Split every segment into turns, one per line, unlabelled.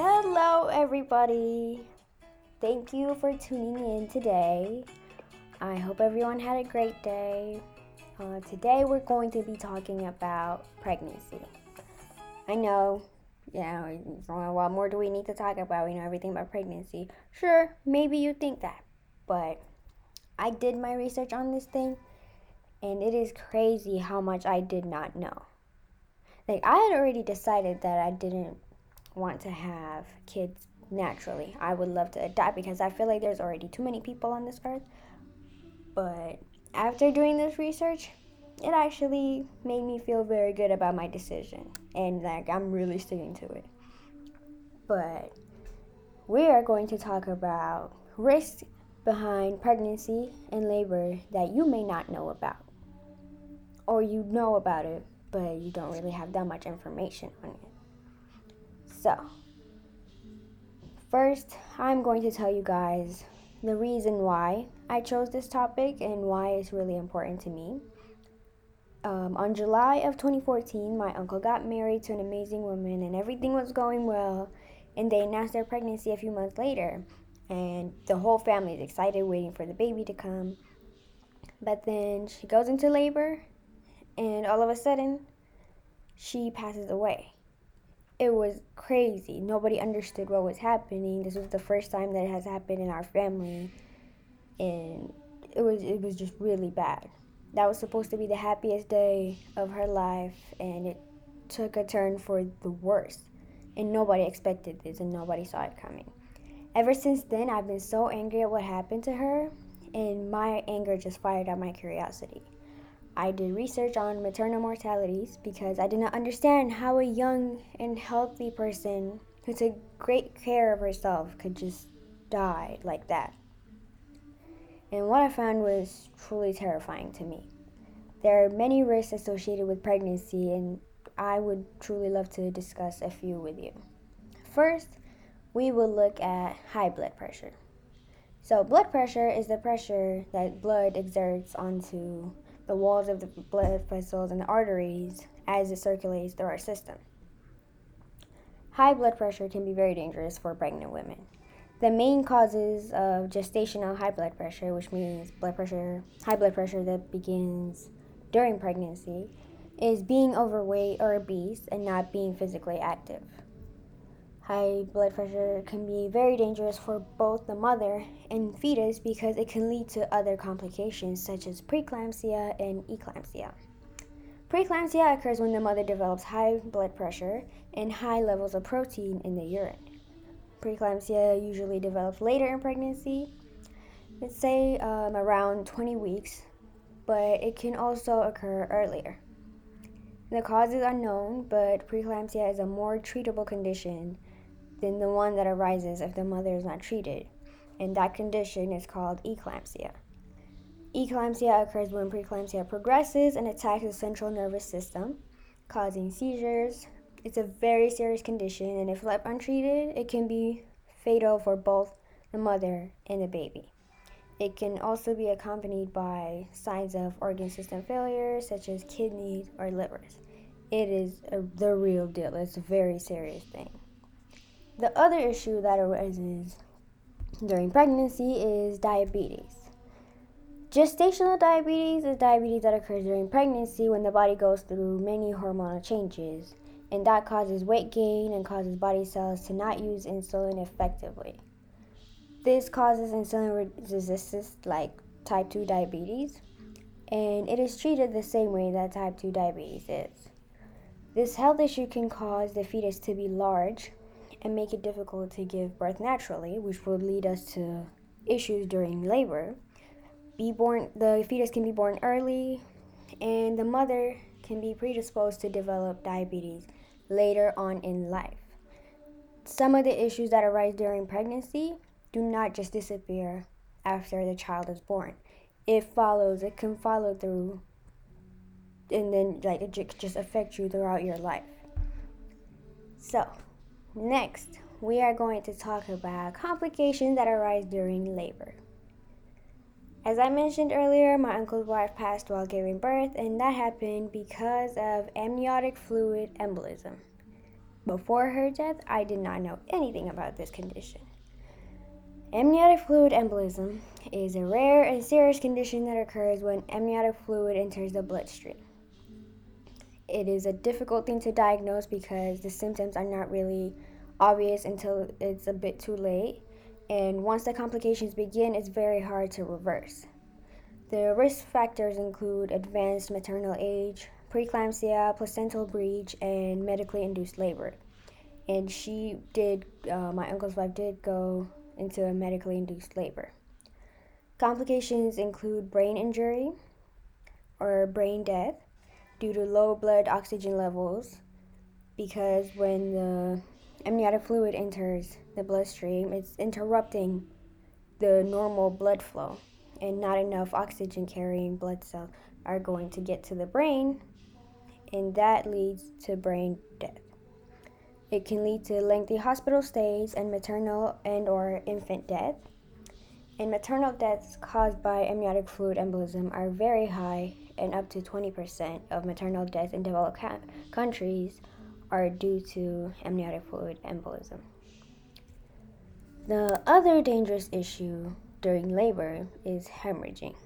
Hello, everybody. Thank you for tuning in today. I hope everyone had a great day. Uh, today, we're going to be talking about pregnancy. I know, know, what more do we need to talk about? We know everything about pregnancy. Sure, maybe you think that, but I did my research on this thing, and it is crazy how much I did not know. Like, I had already decided that I didn't want to have kids naturally. I would love to adopt because I feel like there's already too many people on this earth. But after doing this research, it actually made me feel very good about my decision and like I'm really sticking to it. But we are going to talk about risks behind pregnancy and labor that you may not know about. Or you know about it, but you don't really have that much information on it. So, first, I'm going to tell you guys the reason why I chose this topic and why it's really important to me. Um, on July of 2014, my uncle got married to an amazing woman, and everything was going well. And they announced their pregnancy a few months later, and the whole family is excited, waiting for the baby to come. But then she goes into labor, and all of a sudden, she passes away it was crazy. Nobody understood what was happening. This was the first time that it has happened in our family, and it was it was just really bad. That was supposed to be the happiest day of her life, and it took a turn for the worse. And nobody expected this, and nobody saw it coming. Ever since then, I've been so angry at what happened to her, and my anger just fired up my curiosity. I did research on maternal mortalities because I did not understand how a young and healthy person who took great care of herself could just die like that. And what I found was truly terrifying to me. There are many risks associated with pregnancy, and I would truly love to discuss a few with you. First, we will look at high blood pressure. So, blood pressure is the pressure that blood exerts onto the walls of the blood vessels and the arteries as it circulates through our system. High blood pressure can be very dangerous for pregnant women. The main causes of gestational high blood pressure, which means blood pressure, high blood pressure that begins during pregnancy, is being overweight or obese and not being physically active. High blood pressure can be very dangerous for both the mother and fetus because it can lead to other complications such as preeclampsia and eclampsia. Preeclampsia occurs when the mother develops high blood pressure and high levels of protein in the urine. Preeclampsia usually develops later in pregnancy, let's say um, around 20 weeks, but it can also occur earlier. The cause is unknown, but preeclampsia is a more treatable condition than the one that arises if the mother is not treated, and that condition is called eclampsia. Eclampsia occurs when preeclampsia progresses and attacks the central nervous system, causing seizures. It's a very serious condition, and if left untreated, it can be fatal for both the mother and the baby. It can also be accompanied by signs of organ system failure, such as kidneys or livers. It is a, the real deal. It's a very serious thing. The other issue that arises during pregnancy is diabetes. Gestational diabetes is diabetes that occurs during pregnancy when the body goes through many hormonal changes, and that causes weight gain and causes body cells to not use insulin effectively. This causes insulin resistance, like type 2 diabetes, and it is treated the same way that type 2 diabetes is. This health issue can cause the fetus to be large, and make it difficult to give birth naturally, which would lead us to issues during labor. Be born the fetus can be born early and the mother can be predisposed to develop diabetes later on in life. Some of the issues that arise during pregnancy do not just disappear after the child is born. It follows, it can follow through and then like it just affect you throughout your life. So, Next, we are going to talk about complications that arise during labor. As I mentioned earlier, my uncle's wife passed while giving birth, and that happened because of amniotic fluid embolism. Before her death, I did not know anything about this condition. Amniotic fluid embolism is a rare and serious condition that occurs when amniotic fluid enters the bloodstream. It is a difficult thing to diagnose because the symptoms are not really obvious until it's a bit too late, and once the complications begin, it's very hard to reverse. The risk factors include advanced maternal age, preeclampsia, placental breach, and medically induced labor. And she did, uh, my uncle's wife did go into a medically induced labor. Complications include brain injury or brain death due to low blood oxygen levels because when the amniotic fluid enters the bloodstream, it's interrupting the normal blood flow and not enough oxygen carrying blood cells are going to get to the brain and that leads to brain death. It can lead to lengthy hospital stays and maternal and or infant death. And maternal deaths caused by amniotic fluid embolism are very high, and up to 20% of maternal deaths in developed ca- countries are due to amniotic fluid embolism. The other dangerous issue during labor is hemorrhaging.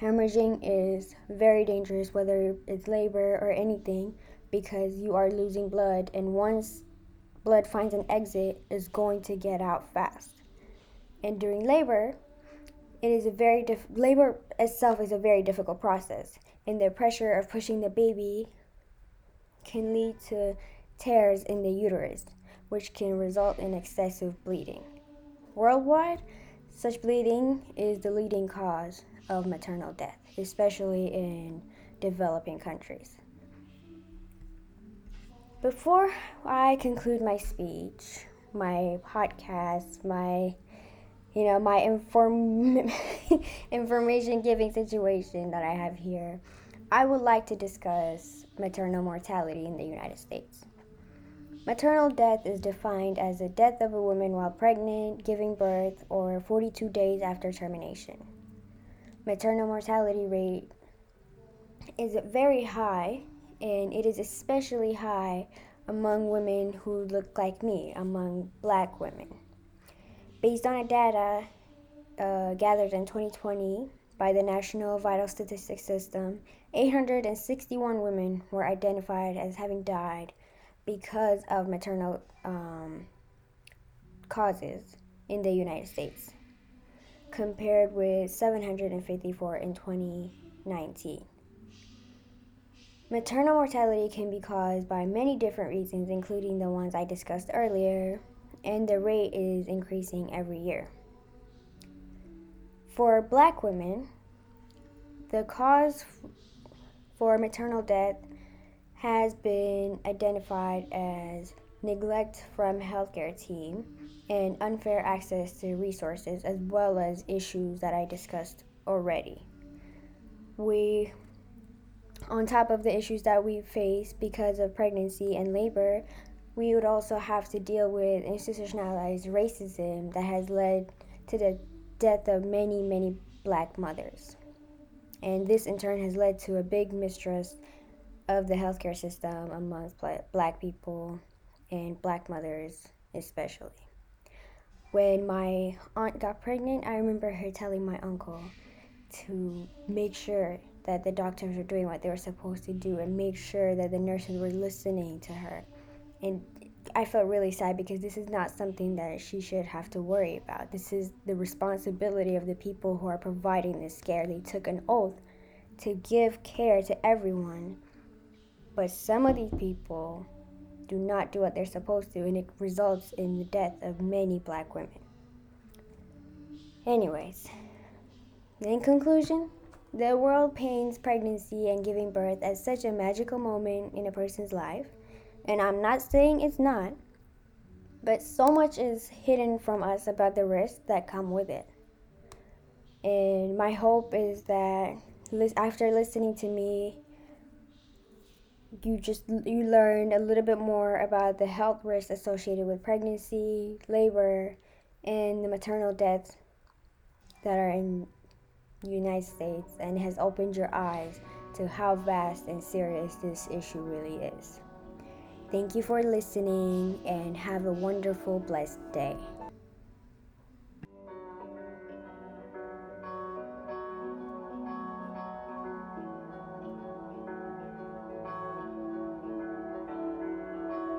Hemorrhaging is very dangerous, whether it's labor or anything, because you are losing blood, and once blood finds an exit, is going to get out fast. And during labor, it is a very labor itself is a very difficult process, and the pressure of pushing the baby can lead to tears in the uterus, which can result in excessive bleeding. Worldwide, such bleeding is the leading cause of maternal death, especially in developing countries. Before I conclude my speech, my podcast, my you know, my inform information giving situation that I have here, I would like to discuss maternal mortality in the United States. Maternal death is defined as the death of a woman while pregnant, giving birth, or 42 days after termination maternal mortality rate is very high, and it is especially high among women who look like me, among black women. Based on data uh, gathered in 2020 by the National Vital Statistics System, 861 women were identified as having died because of maternal um, causes in the United States compared with 754 in 2019. Maternal mortality can be caused by many different reasons, including the ones I discussed earlier, and the rate is increasing every year. For black women, the cause for maternal death has been identified as neglect from healthcare team and unfair access to resources, as well as issues that I discussed already. We, on top of the issues that we face because of pregnancy and labor, we would also have to deal with institutionalized racism that has led to the death of many, many black mothers. And this in turn has led to a big mistrust of the healthcare system amongst black people and black mothers, especially. When my aunt got pregnant, I remember her telling my uncle to make sure that the doctors were doing what they were supposed to do and make sure that the nurses were listening to her. And I felt really sad because this is not something that she should have to worry about. This is the responsibility of the people who are providing this care. They took an oath to give care to everyone. But some of these people do not do what they're supposed to, and it results in the death of many black women. Anyways, in conclusion, the world paints pregnancy and giving birth as such a magical moment in a person's life, and I'm not saying it's not, but so much is hidden from us about the risks that come with it. And my hope is that after listening to me you just you learn a little bit more about the health risks associated with pregnancy, labor, and the maternal deaths that are in the United States and has opened your eyes to how vast and serious this issue really is. Thank you for listening and have a wonderful, blessed day.